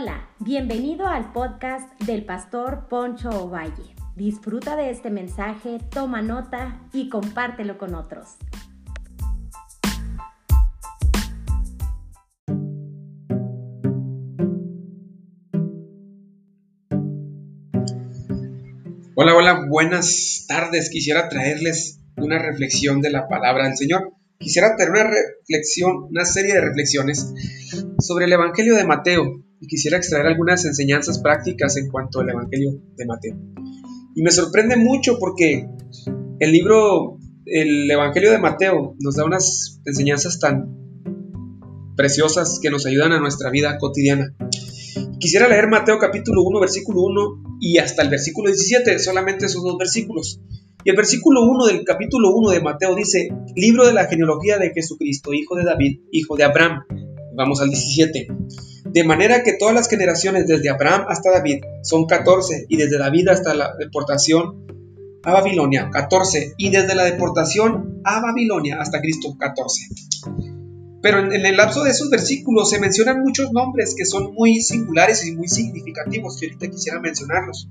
Hola, bienvenido al podcast del pastor Poncho Ovalle. Disfruta de este mensaje, toma nota y compártelo con otros. Hola, hola, buenas tardes. Quisiera traerles una reflexión de la palabra del Señor. Quisiera tener una reflexión, una serie de reflexiones sobre el Evangelio de Mateo y quisiera extraer algunas enseñanzas prácticas en cuanto al Evangelio de Mateo. Y me sorprende mucho porque el libro, el Evangelio de Mateo nos da unas enseñanzas tan preciosas que nos ayudan a nuestra vida cotidiana. Quisiera leer Mateo capítulo 1, versículo 1 y hasta el versículo 17, solamente esos dos versículos. Y el versículo 1 del capítulo 1 de Mateo dice, libro de la genealogía de Jesucristo, hijo de David, hijo de Abraham. Vamos al 17. De manera que todas las generaciones desde Abraham hasta David son 14 y desde David hasta la deportación a Babilonia 14 y desde la deportación a Babilonia hasta Cristo 14. Pero en, el lapso de esos versículos se mencionan muchos nombres que son muy singulares y muy significativos, que ahorita quisiera mencionarlos.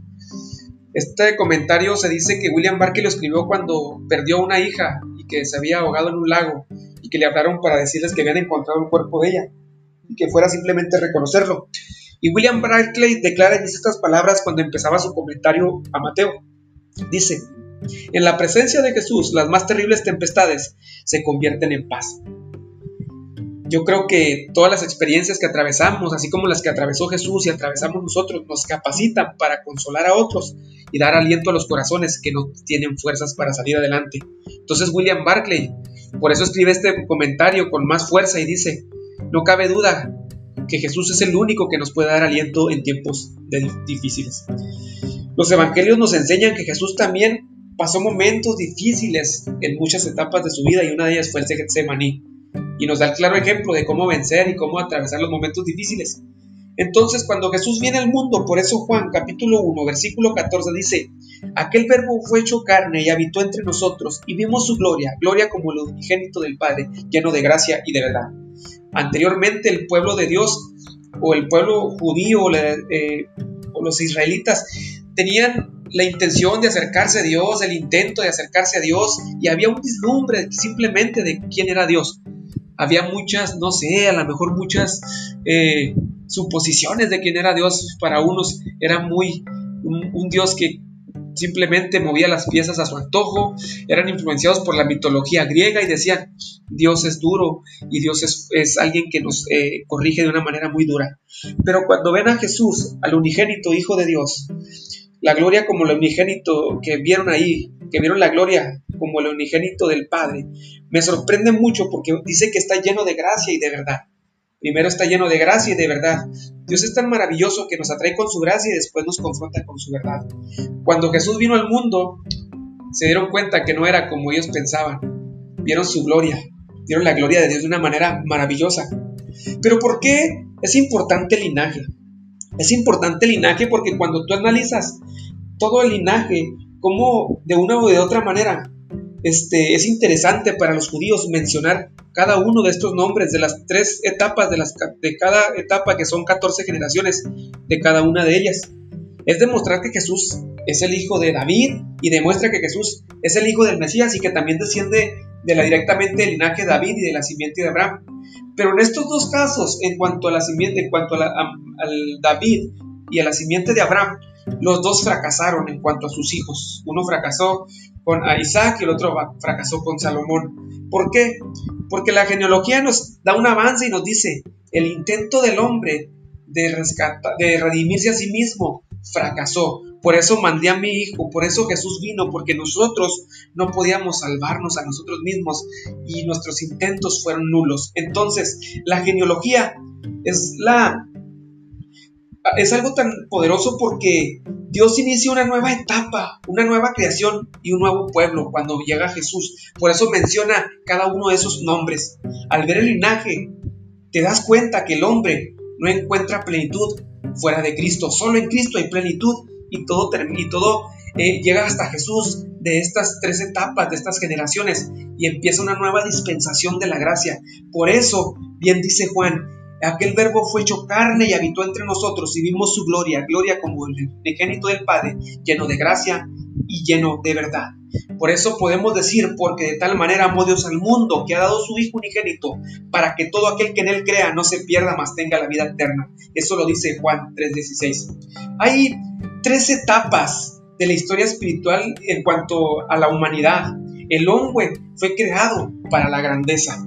Este comentario se dice que William Barker lo escribió cuando perdió una hija y que se había ahogado en un lago y que le hablaron para decirles que habían encontrado el cuerpo de ella que fuera simplemente reconocerlo. Y William Barclay declara en estas palabras cuando empezaba su comentario a Mateo. Dice, en la presencia de Jesús las más terribles tempestades se convierten en paz yo creo que todas las experiencias que atravesamos, así como las que atravesó Jesús y atravesamos nosotros, nos capacitan para consolar a otros y dar aliento a los corazones que no tienen fuerzas para salir adelante. Entonces William Barclay, por eso escribe este comentario con más fuerza y dice, no cabe duda que Jesús es el único que nos puede dar aliento en tiempos difíciles. Los evangelios nos enseñan que Jesús también pasó momentos difíciles en muchas etapas de su vida y una de ellas fue el Getsemaní y nos da el claro ejemplo de cómo vencer y cómo atravesar los momentos difíciles. Entonces, cuando Jesús viene al mundo, por eso Juan capítulo 1, versículo 14 dice, aquel verbo fue hecho carne y habitó entre nosotros y vimos su gloria, gloria como el unigénito del Padre, lleno de gracia y de verdad. Anteriormente el pueblo de Dios o el pueblo judío eh, o los israelitas tenían la intención de acercarse a Dios, el intento de acercarse a Dios y había un vislumbre simplemente de quién era Dios había muchas, no sé, a lo mejor muchas eh, suposiciones de quién era Dios. Para unos era muy un, Dios que simplemente movía las piezas a su antojo, eran influenciados por la mitología griega y decían, Dios es duro y Dios es, alguien que nos eh, corrige de una manera muy dura. Pero cuando ven a Jesús, al unigénito Hijo de Dios, la gloria como el unigénito que vieron ahí, que vieron la gloria como el unigénito del Padre, me sorprende mucho porque dice que está lleno de gracia y de verdad. Primero está lleno de gracia y de verdad. Dios es tan maravilloso que nos atrae con su gracia y después nos confronta con su verdad. Cuando Jesús vino al mundo, se dieron cuenta que no era como ellos pensaban. Vieron su gloria, vieron la gloria de Dios de una manera maravillosa. Pero ¿por qué es importante el linaje? Es importante el linaje porque cuando tú analizas todo el linaje, como de una o de otra manera este, es interesante para los judíos mencionar cada uno de estos nombres de las tres etapas de, las, de cada etapa, que son 14 generaciones de cada una de ellas. Es demostrar que Jesús es el hijo de David y demuestra que Jesús es el hijo del Mesías y que también desciende de la, directamente del linaje de David y de la simiente de Abraham. Pero en estos dos casos, en cuanto a la simiente, en cuanto a al David y a la simiente de Abraham, los dos fracasaron en cuanto a sus hijos. Uno fracasó con Isaac y el otro fracasó con Salomón. ¿Por qué? Porque la genealogía nos da un avance y nos dice, el intento del hombre de, de redimirse a sí mismo fracasó. Por eso mandé a mi hijo, por eso Jesús vino, porque nosotros no podíamos salvarnos a nosotros mismos y nuestros intentos fueron nulos. Entonces, la genealogía es la es algo tan poderoso porque Dios inicia una nueva etapa, una nueva creación y un nuevo pueblo cuando llega Jesús. Por eso menciona cada uno de esos nombres. Al ver el linaje, te das cuenta que el hombre no encuentra plenitud fuera de Cristo. Solo en Cristo hay plenitud y todo, y todo eh, llega hasta Jesús de estas tres etapas, de estas generaciones y empieza una nueva dispensación de la gracia. Por eso, bien dice Juan, Aquel verbo fue hecho carne y habitó entre nosotros y vimos su gloria, gloria como el unigénito del Padre, lleno de gracia y lleno de verdad. Por eso podemos decir, porque de tal manera amó Dios al mundo, que ha dado su Hijo unigénito, para que todo aquel que en él crea no se pierda, mas tenga la vida eterna. Eso lo dice Juan 3:16. Hay tres etapas de la historia espiritual en cuanto a la humanidad. El hombre fue creado para la grandeza.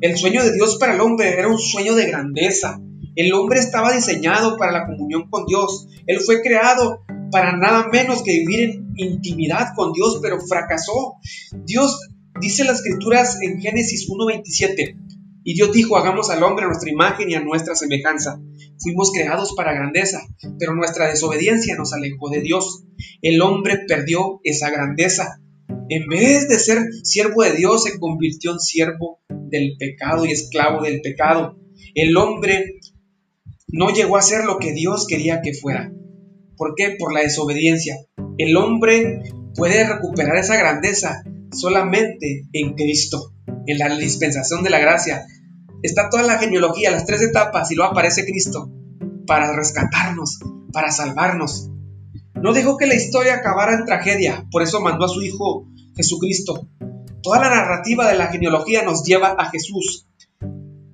El sueño de Dios para el hombre era un sueño de grandeza. El hombre estaba diseñado para la comunión con Dios. Él fue creado para nada menos que vivir en intimidad con Dios, pero fracasó. Dios dice en las escrituras en Génesis 1.27, y Dios dijo, hagamos al hombre a nuestra imagen y a nuestra semejanza. Fuimos creados para grandeza, pero nuestra desobediencia nos alejó de Dios. El hombre perdió esa grandeza. En vez de ser siervo de Dios, se convirtió en siervo del pecado y esclavo del pecado. El hombre no llegó a ser lo que Dios quería que fuera. ¿Por qué? Por la desobediencia. El hombre puede recuperar esa grandeza solamente en Cristo, en la dispensación de la gracia. Está toda la genealogía, las tres etapas, y luego aparece Cristo para rescatarnos, para salvarnos. No dejó que la historia acabara en tragedia, por eso mandó a su Hijo Jesucristo. Toda la narrativa de la genealogía nos lleva a Jesús.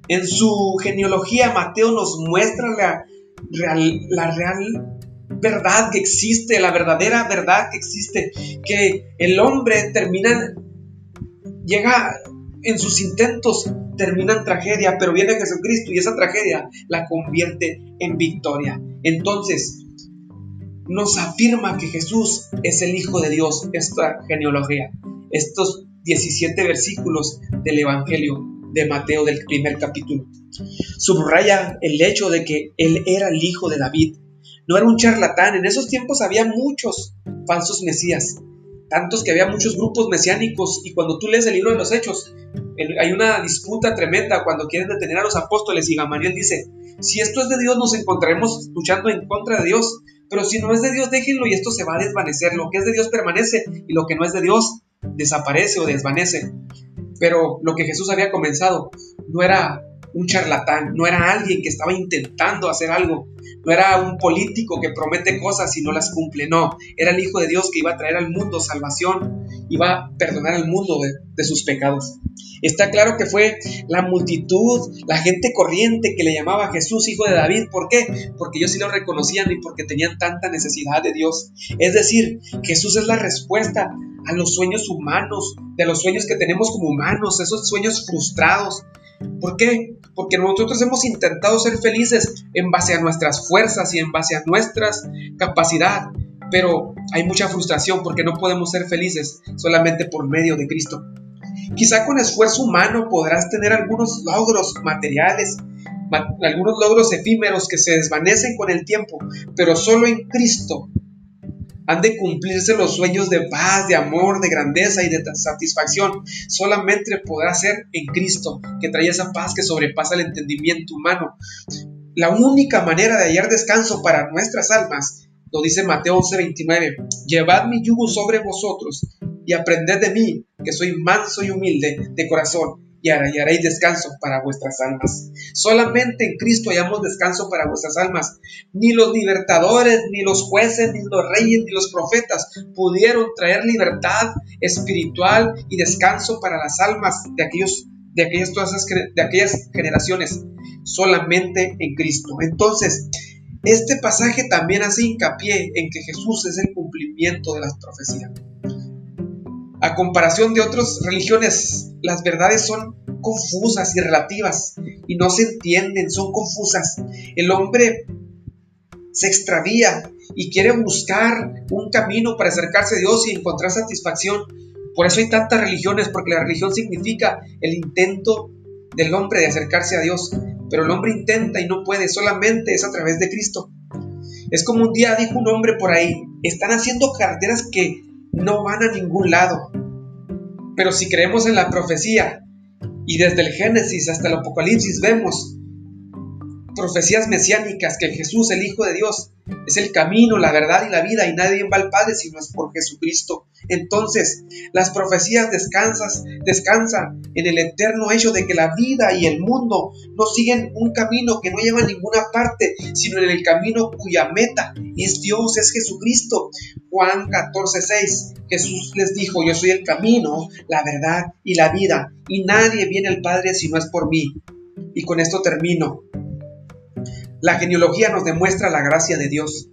En su genealogía Mateo nos muestra la real, verdad que existe, la verdadera verdad que existe, que el hombre termina, llega en sus intentos, termina en tragedia, pero viene Jesucristo y esa tragedia la convierte en victoria. Entonces, nos afirma que Jesús es el Hijo de Dios, esta genealogía, estos 17 versículos del Evangelio de Mateo del primer capítulo. Subraya el hecho de que Él era el Hijo de David, no era un charlatán, en esos tiempos había muchos falsos mesías, tantos que había muchos grupos mesiánicos. Y cuando tú lees el libro de los Hechos, hay una disputa tremenda cuando quieren detener a los apóstoles. Y Gamaliel dice, si esto es de Dios nos encontraremos luchando en contra de Dios, pero si no es de Dios déjenlo y esto se va a desvanecer, lo que es de Dios permanece y lo que no es de Dios desaparece o desvanece. Pero lo que Jesús había comenzado no era un charlatán, no era alguien que estaba intentando hacer algo, no era un político que promete cosas y no las cumple, no, era el Hijo de Dios que iba a traer al mundo salvación, iba a perdonar al mundo de, sus pecados. Está claro que fue la multitud, la gente corriente que le llamaba Jesús, hijo de David. ¿Por qué? Porque ellos sí lo reconocían y porque tenían tanta necesidad de Dios. Es decir, Jesús es la respuesta a los sueños humanos, de los sueños que tenemos como humanos, esos sueños frustrados. ¿Por qué? Porque nosotros hemos intentado ser felices en base a nuestras fuerzas y en base a nuestras capacidad, pero hay mucha frustración porque no podemos ser felices solamente por medio de Cristo. Quizá con esfuerzo humano podrás tener algunos logros materiales, algunos logros efímeros que se desvanecen con el tiempo, pero solo en Cristo han de cumplirse los sueños de paz, de amor, de grandeza y de satisfacción. Solamente podrá ser en Cristo, que trae esa paz que sobrepasa el entendimiento humano. La única manera de hallar descanso para nuestras almas, lo dice Mateo 11:29, llevad mi yugo sobre vosotros y aprended de mí, que soy manso y humilde de corazón y hallaréis descanso para vuestras almas. Solamente en Cristo hallamos descanso para vuestras almas. Ni los libertadores, ni los jueces, ni los reyes, ni los profetas pudieron traer libertad espiritual y descanso para las almas de aquellos aquellas, todas de aquellas generaciones, solamente en Cristo. Entonces, este pasaje también hace hincapié en que Jesús es el cumplimiento de las profecías. A comparación de otras religiones, las verdades son confusas y relativas y no se entienden, son confusas. El hombre se extravía y quiere buscar un camino para acercarse a Dios y encontrar satisfacción. Por eso hay tantas religiones, porque la religión significa el intento del hombre de acercarse a Dios. Pero el hombre intenta y no puede, solamente es a través de Cristo. Es como un día dijo un hombre por ahí, están haciendo carreteras que no van a ningún lado. Pero si creemos en la profecía y desde el Génesis hasta el Apocalipsis vemos profecías mesiánicas que Jesús, el Hijo de Dios, es el camino, la verdad y la vida y nadie va al Padre si no es por Jesucristo. Entonces, las profecías descansas, descansan en el eterno hecho de que la vida y el mundo no siguen un camino que no lleva a ninguna parte, sino en el camino cuya meta es Dios, es Jesucristo. Juan 14, 6. Jesús les dijo, yo soy el camino, la verdad y la vida, y nadie viene al Padre si no es por mí. Y con esto termino. La genealogía nos demuestra la gracia de Dios.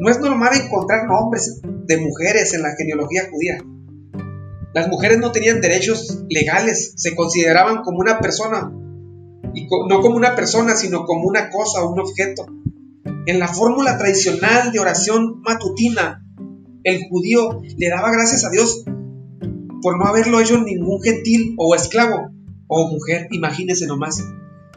No es normal encontrar nombres de mujeres en la genealogía judía. Las mujeres no tenían derechos legales, se consideraban como una persona, y no como una persona, sino como una cosa un objeto. En la fórmula tradicional de oración matutina, el judío le daba gracias a Dios por no haberlo hecho ningún gentil o esclavo o mujer, imagínense nomás.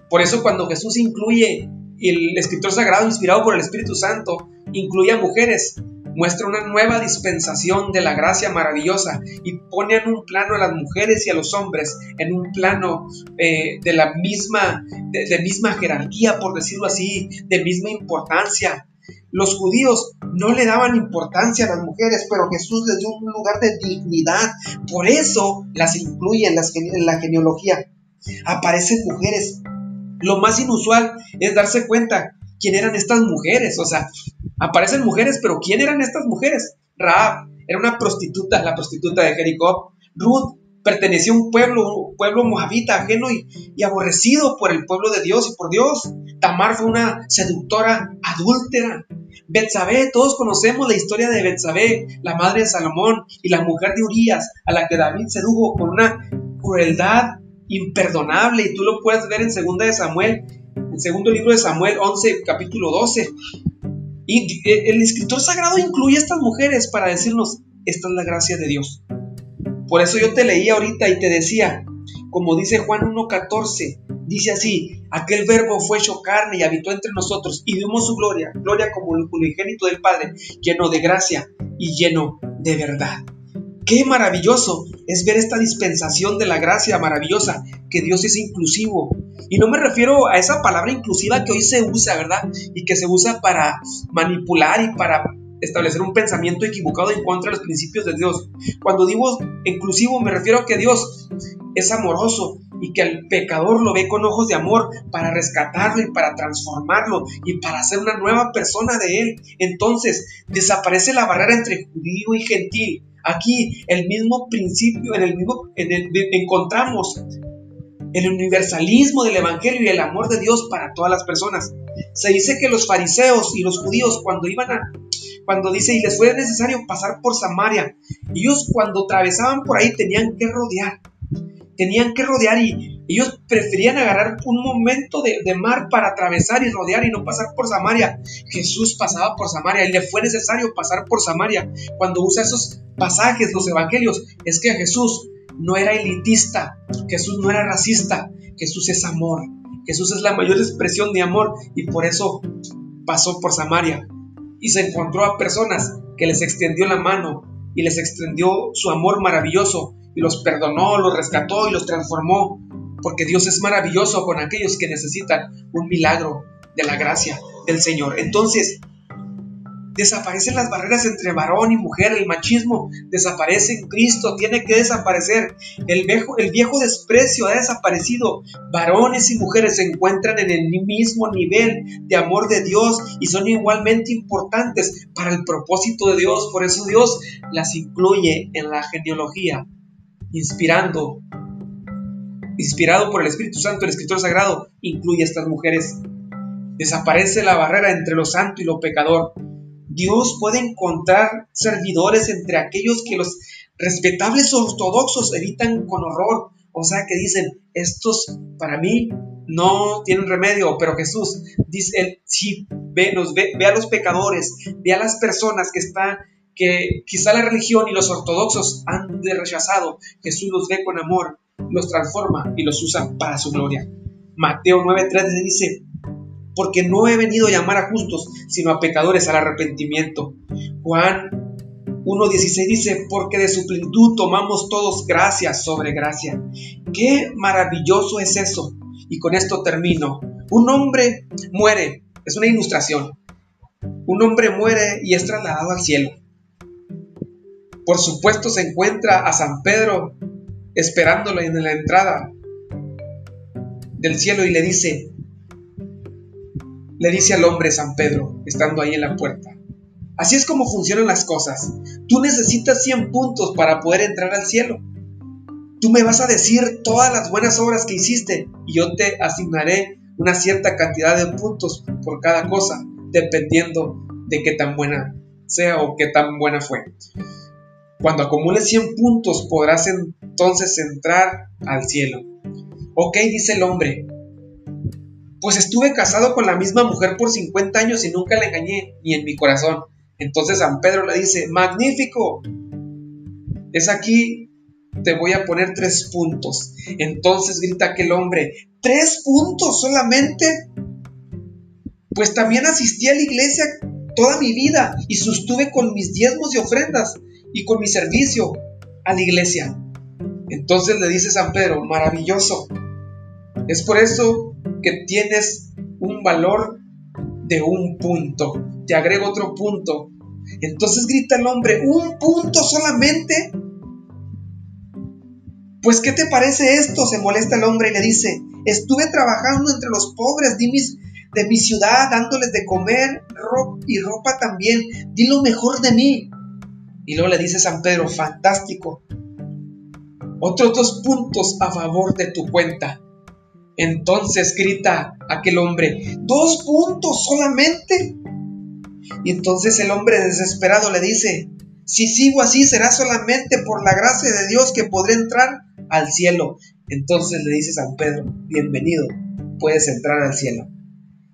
Por eso cuando Jesús incluye el escritor sagrado inspirado por el Espíritu Santo, incluye a mujeres, muestra una nueva dispensación de la gracia maravillosa y pone en un plano a las mujeres y a los hombres, en un plano eh, de la misma, de misma jerarquía, por decirlo así, de misma importancia. Los judíos no le daban importancia a las mujeres, pero Jesús les dio un lugar de dignidad. Por eso las incluye en, en la genealogía. Aparecen mujeres. Lo más inusual es darse cuenta quién eran estas mujeres. O sea, aparecen mujeres, pero ¿quién eran estas mujeres? Raab era una prostituta, la prostituta de Jericó. Ruth pertenecía a un pueblo, un pueblo moabita, ajeno y, aborrecido por el pueblo de Dios y por Dios. Tamar fue una seductora adúltera. Betsabé, todos conocemos la historia de Betsabé, la madre de Salomón y la mujer de Urias, a la que David sedujo con una crueldad imperdonable y tú lo puedes ver en segunda de Samuel, en segundo libro de Samuel 11, capítulo 12. Y el escritor sagrado incluye a estas mujeres para decirnos, esta es la gracia de Dios. Por eso yo te leía ahorita y te decía, como dice Juan 1.14, dice así, aquel verbo fue hecho carne y habitó entre nosotros y vimos su gloria, gloria como el unigénito del Padre, lleno de gracia y lleno de verdad. Qué maravilloso es ver esta dispensación de la gracia maravillosa, que Dios es inclusivo. Y no me refiero a esa palabra inclusiva que hoy se usa, ¿verdad? Y que se usa para manipular y para establecer un pensamiento equivocado en contra de los principios de Dios. Cuando digo inclusivo me refiero a que Dios es amoroso y que al pecador lo ve con ojos de amor para rescatarlo y para transformarlo y para hacer una nueva persona de él. Entonces desaparece la barrera entre judío y gentil. Aquí el mismo principio, en el mismo, en el, encontramos el universalismo del Evangelio y el amor de Dios para todas las personas. Se dice que los fariseos y los judíos cuando iban a cuando dice, y les fue necesario pasar por Samaria. Ellos cuando atravesaban por ahí tenían que rodear, tenían que rodear y ellos preferían agarrar un momento de, mar para atravesar y rodear y no pasar por Samaria. Jesús pasaba por Samaria y le fue necesario pasar por Samaria. Cuando usa esos pasajes, los evangelios, es que Jesús no era elitista, Jesús no era racista, Jesús es amor. Jesús es la mayor expresión de amor y por eso pasó por Samaria y se encontró a personas que les extendió la mano y les extendió su amor maravilloso y los perdonó, los rescató y los transformó, porque Dios es maravilloso con aquellos que necesitan un milagro de la gracia del Señor. Entonces, Desaparecen las barreras entre varón y mujer, el machismo desaparece en Cristo, tiene que desaparecer. El viejo, el viejo desprecio ha desaparecido. Varones y mujeres se encuentran en el mismo nivel de amor de Dios y son igualmente importantes para el propósito de Dios. Por eso Dios las incluye en la genealogía, inspirando, inspirado por el Espíritu Santo, el Escritor Sagrado, incluye a estas mujeres. Desaparece la barrera entre lo santo y lo pecador Dios puede encontrar servidores entre aquellos que los respetables ortodoxos evitan con horror. O sea que dicen, estos para mí no tienen remedio, pero Jesús dice, sí ve, ve, a los pecadores, ve a las personas que están, que quizá la religión y los ortodoxos han de rechazado. Jesús los ve con amor, los transforma y los usa para su gloria. Mateo 9:3 dice, porque no he venido a llamar a justos, sino a pecadores al arrepentimiento. Juan 1.16 dice, porque de su plenitud tomamos todos gracia sobre gracia. Qué maravilloso es eso. Y con esto termino. Un hombre muere, es una ilustración. Un hombre muere y es trasladado al cielo. Por supuesto se encuentra a San Pedro esperándolo en la entrada del cielo y le dice, le dice al hombre San Pedro, estando ahí en la puerta, así es como funcionan las cosas. Tú necesitas 100 puntos para poder entrar al cielo. Tú me vas a decir todas las buenas obras que hiciste y yo te asignaré una cierta cantidad de puntos por cada cosa, dependiendo de qué tan buena sea o qué tan buena fue. Cuando acumules 100 puntos podrás entonces entrar al cielo. Ok, dice el hombre, pues estuve casado con la misma mujer por 50 años y nunca la engañé, ni en mi corazón. Entonces San Pedro le dice, magnífico, es aquí te voy a poner tres puntos. Entonces grita aquel hombre, ¿tres puntos solamente? Pues también asistí a la iglesia toda mi vida y sostuve con mis diezmos y ofrendas y con mi servicio a la iglesia. Entonces le dice San Pedro, maravilloso. Es por eso que tienes un valor de un punto. Te agrego otro punto. Entonces grita el hombre, ¿un punto solamente? Pues, ¿qué te parece esto? Se molesta el hombre y le dice, estuve trabajando entre los pobres de, mi ciudad, dándoles de comer y ropa también. Di lo mejor de mí. Y luego le dice San Pedro, fantástico. Otros dos puntos a favor de tu cuenta. Entonces grita aquel hombre, dos puntos solamente. Y entonces el hombre desesperado le dice, si sigo así será solamente por la gracia de Dios que podré entrar al cielo. Entonces le dice San Pedro, bienvenido, puedes entrar al cielo.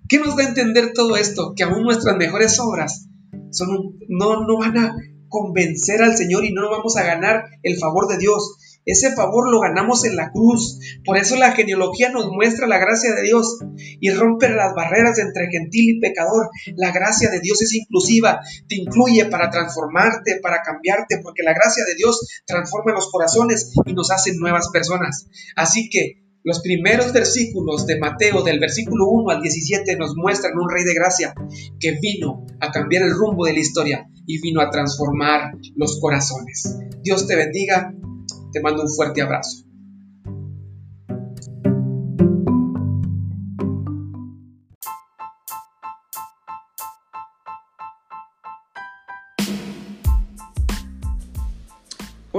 ¿Qué nos da a entender todo esto? Que aún nuestras mejores obras son no, no van a convencer al Señor y no vamos a ganar el favor de Dios. Ese favor lo ganamos en la cruz. Por eso la genealogía nos muestra la gracia de Dios y rompe las barreras entre gentil y pecador. La gracia de Dios es inclusiva, te incluye para transformarte, para cambiarte, porque la gracia de Dios transforma los corazones y nos hace nuevas personas. Así que los primeros versículos de Mateo, del versículo 1 al 17, nos muestran un rey de gracia que vino a cambiar el rumbo de la historia y vino a transformar los corazones. Dios te bendiga te mando un fuerte abrazo.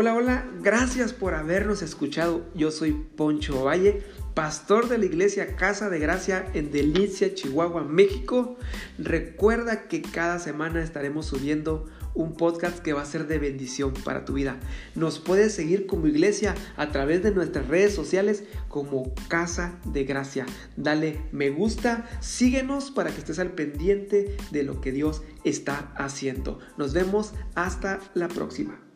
Hola, hola, gracias por habernos escuchado. Yo soy Poncho Valle, pastor de la iglesia Casa de Gracia en Delicia, Chihuahua, México. Recuerda que cada semana estaremos subiendo un podcast que va a ser de bendición para tu vida. Nos puedes seguir como iglesia a través de nuestras redes sociales como Casa de Gracia. Dale me gusta, síguenos para que estés al pendiente de lo que Dios está haciendo. Nos vemos hasta la próxima.